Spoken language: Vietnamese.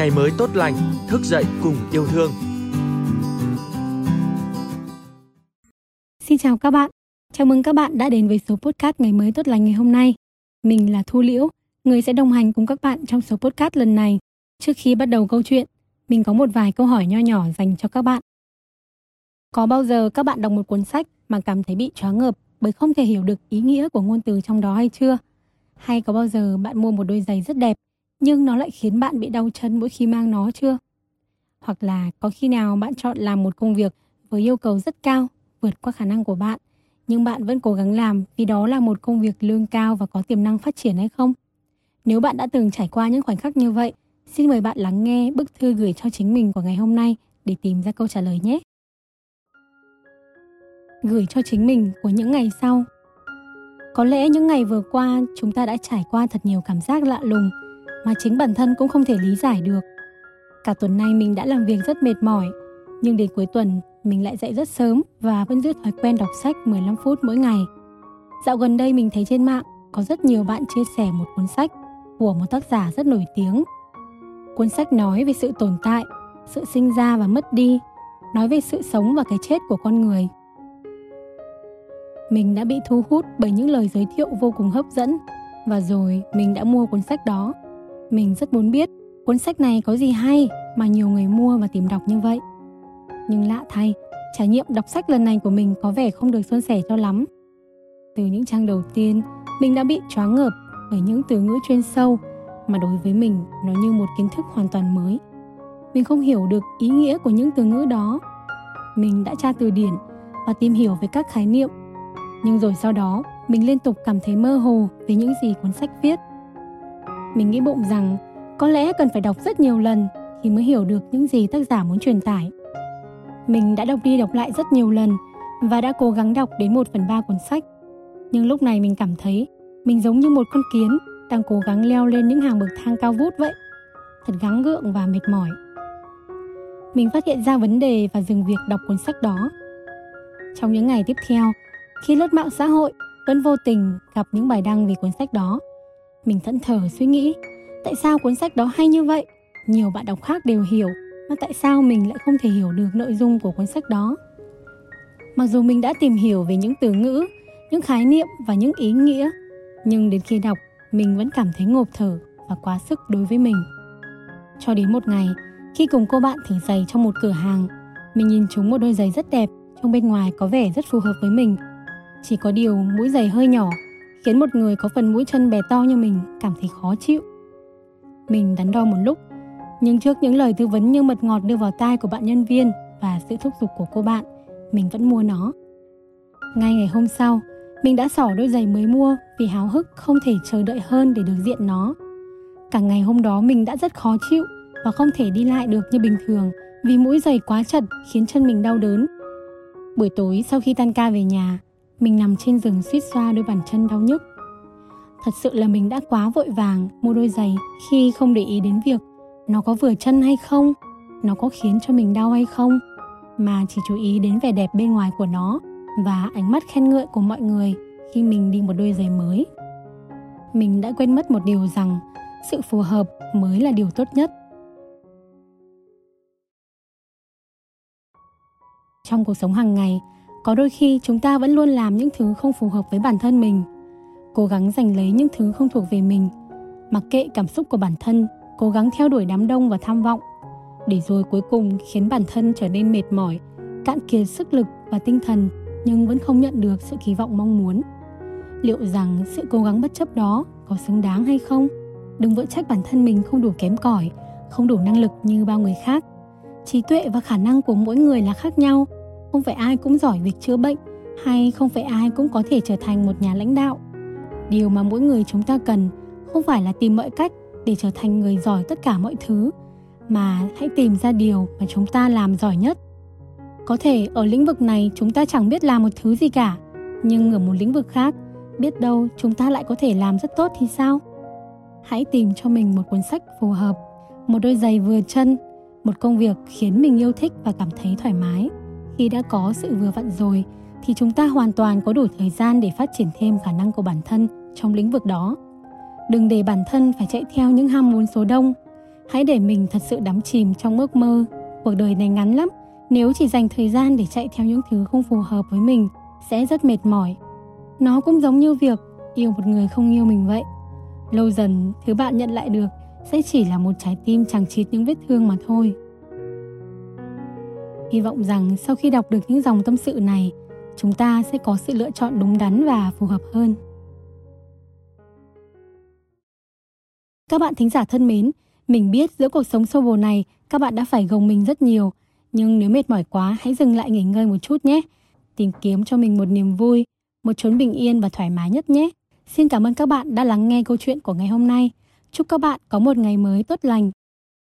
ngày mới tốt lành, thức dậy cùng yêu thương. Xin chào các bạn. Chào mừng các bạn đã đến với số podcast ngày mới tốt lành ngày hôm nay. Mình là Thu Liễu, người sẽ đồng hành cùng các bạn trong số podcast lần này. Trước khi bắt đầu câu chuyện, mình có một vài câu hỏi nho nhỏ dành cho các bạn. Có bao giờ các bạn đọc một cuốn sách mà cảm thấy bị choáng ngợp bởi không thể hiểu được ý nghĩa của ngôn từ trong đó hay chưa? Hay có bao giờ bạn mua một đôi giày rất đẹp nhưng nó lại khiến bạn bị đau chân mỗi khi mang nó chưa? Hoặc là có khi nào bạn chọn làm một công việc với yêu cầu rất cao, vượt qua khả năng của bạn, nhưng bạn vẫn cố gắng làm vì đó là một công việc lương cao và có tiềm năng phát triển hay không? Nếu bạn đã từng trải qua những khoảnh khắc như vậy, xin mời bạn lắng nghe bức thư gửi cho chính mình của ngày hôm nay để tìm ra câu trả lời nhé. Gửi cho chính mình của những ngày sau. Có lẽ những ngày vừa qua chúng ta đã trải qua thật nhiều cảm giác lạ lùng mà chính bản thân cũng không thể lý giải được. Cả tuần nay mình đã làm việc rất mệt mỏi, nhưng đến cuối tuần mình lại dậy rất sớm và vẫn giữ thói quen đọc sách 15 phút mỗi ngày. Dạo gần đây mình thấy trên mạng có rất nhiều bạn chia sẻ một cuốn sách của một tác giả rất nổi tiếng. Cuốn sách nói về sự tồn tại, sự sinh ra và mất đi, nói về sự sống và cái chết của con người. Mình đã bị thu hút bởi những lời giới thiệu vô cùng hấp dẫn và rồi mình đã mua cuốn sách đó. Mình rất muốn biết cuốn sách này có gì hay mà nhiều người mua và tìm đọc như vậy. Nhưng lạ thay, trải nghiệm đọc sách lần này của mình có vẻ không được suôn sẻ cho lắm. Từ những trang đầu tiên, mình đã bị choáng ngợp bởi những từ ngữ chuyên sâu mà đối với mình nó như một kiến thức hoàn toàn mới. Mình không hiểu được ý nghĩa của những từ ngữ đó. Mình đã tra từ điển và tìm hiểu về các khái niệm. Nhưng rồi sau đó, mình liên tục cảm thấy mơ hồ về những gì cuốn sách viết. Mình nghĩ bụng rằng có lẽ cần phải đọc rất nhiều lần thì mới hiểu được những gì tác giả muốn truyền tải. Mình đã đọc đi đọc lại rất nhiều lần và đã cố gắng đọc đến 1 phần 3 cuốn sách. Nhưng lúc này mình cảm thấy mình giống như một con kiến đang cố gắng leo lên những hàng bậc thang cao vút vậy. Thật gắng gượng và mệt mỏi. Mình phát hiện ra vấn đề và dừng việc đọc cuốn sách đó. Trong những ngày tiếp theo, khi lướt mạng xã hội, vẫn vô tình gặp những bài đăng về cuốn sách đó. Mình thẫn thờ suy nghĩ, tại sao cuốn sách đó hay như vậy? Nhiều bạn đọc khác đều hiểu, mà tại sao mình lại không thể hiểu được nội dung của cuốn sách đó? Mặc dù mình đã tìm hiểu về những từ ngữ, những khái niệm và những ý nghĩa, nhưng đến khi đọc, mình vẫn cảm thấy ngộp thở và quá sức đối với mình. Cho đến một ngày, khi cùng cô bạn thử giày trong một cửa hàng, mình nhìn chúng một đôi giày rất đẹp, trong bên ngoài có vẻ rất phù hợp với mình. Chỉ có điều mũi giày hơi nhỏ khiến một người có phần mũi chân bè to như mình cảm thấy khó chịu. Mình đắn đo một lúc, nhưng trước những lời tư vấn như mật ngọt đưa vào tai của bạn nhân viên và sự thúc giục của cô bạn, mình vẫn mua nó. Ngay ngày hôm sau, mình đã xỏ đôi giày mới mua vì háo hức không thể chờ đợi hơn để được diện nó. Cả ngày hôm đó mình đã rất khó chịu và không thể đi lại được như bình thường vì mũi giày quá chật khiến chân mình đau đớn. Buổi tối sau khi tan ca về nhà, mình nằm trên giường suýt xoa đôi bàn chân đau nhức. Thật sự là mình đã quá vội vàng mua đôi giày khi không để ý đến việc nó có vừa chân hay không, nó có khiến cho mình đau hay không, mà chỉ chú ý đến vẻ đẹp bên ngoài của nó và ánh mắt khen ngợi của mọi người khi mình đi một đôi giày mới. Mình đã quên mất một điều rằng sự phù hợp mới là điều tốt nhất. Trong cuộc sống hàng ngày, có đôi khi chúng ta vẫn luôn làm những thứ không phù hợp với bản thân mình, cố gắng giành lấy những thứ không thuộc về mình. Mặc kệ cảm xúc của bản thân, cố gắng theo đuổi đám đông và tham vọng. Để rồi cuối cùng khiến bản thân trở nên mệt mỏi, cạn kiệt sức lực và tinh thần, nhưng vẫn không nhận được sự kỳ vọng mong muốn. Liệu rằng sự cố gắng bất chấp đó có xứng đáng hay không? Đừng vỡ trách bản thân mình không đủ kém cỏi, không đủ năng lực như bao người khác. Trí tuệ và khả năng của mỗi người là khác nhau không phải ai cũng giỏi việc chữa bệnh, hay không phải ai cũng có thể trở thành một nhà lãnh đạo. Điều mà mỗi người chúng ta cần không phải là tìm mọi cách để trở thành người giỏi tất cả mọi thứ, mà hãy tìm ra điều mà chúng ta làm giỏi nhất. Có thể ở lĩnh vực này chúng ta chẳng biết làm một thứ gì cả, nhưng ở một lĩnh vực khác, biết đâu chúng ta lại có thể làm rất tốt thì sao? Hãy tìm cho mình một cuốn sách phù hợp, một đôi giày vừa chân, một công việc khiến mình yêu thích và cảm thấy thoải mái khi đã có sự vừa vặn rồi thì chúng ta hoàn toàn có đủ thời gian để phát triển thêm khả năng của bản thân trong lĩnh vực đó đừng để bản thân phải chạy theo những ham muốn số đông Hãy để mình thật sự đắm chìm trong ước mơ. Cuộc đời này ngắn lắm, nếu chỉ dành thời gian để chạy theo những thứ không phù hợp với mình sẽ rất mệt mỏi. Nó cũng giống như việc yêu một người không yêu mình vậy. Lâu dần, thứ bạn nhận lại được sẽ chỉ là một trái tim chẳng chịt những vết thương mà thôi. Hy vọng rằng sau khi đọc được những dòng tâm sự này, chúng ta sẽ có sự lựa chọn đúng đắn và phù hợp hơn. Các bạn thính giả thân mến, mình biết giữa cuộc sống sâu bồ này các bạn đã phải gồng mình rất nhiều, nhưng nếu mệt mỏi quá hãy dừng lại nghỉ ngơi một chút nhé. Tìm kiếm cho mình một niềm vui, một chốn bình yên và thoải mái nhất nhé. Xin cảm ơn các bạn đã lắng nghe câu chuyện của ngày hôm nay. Chúc các bạn có một ngày mới tốt lành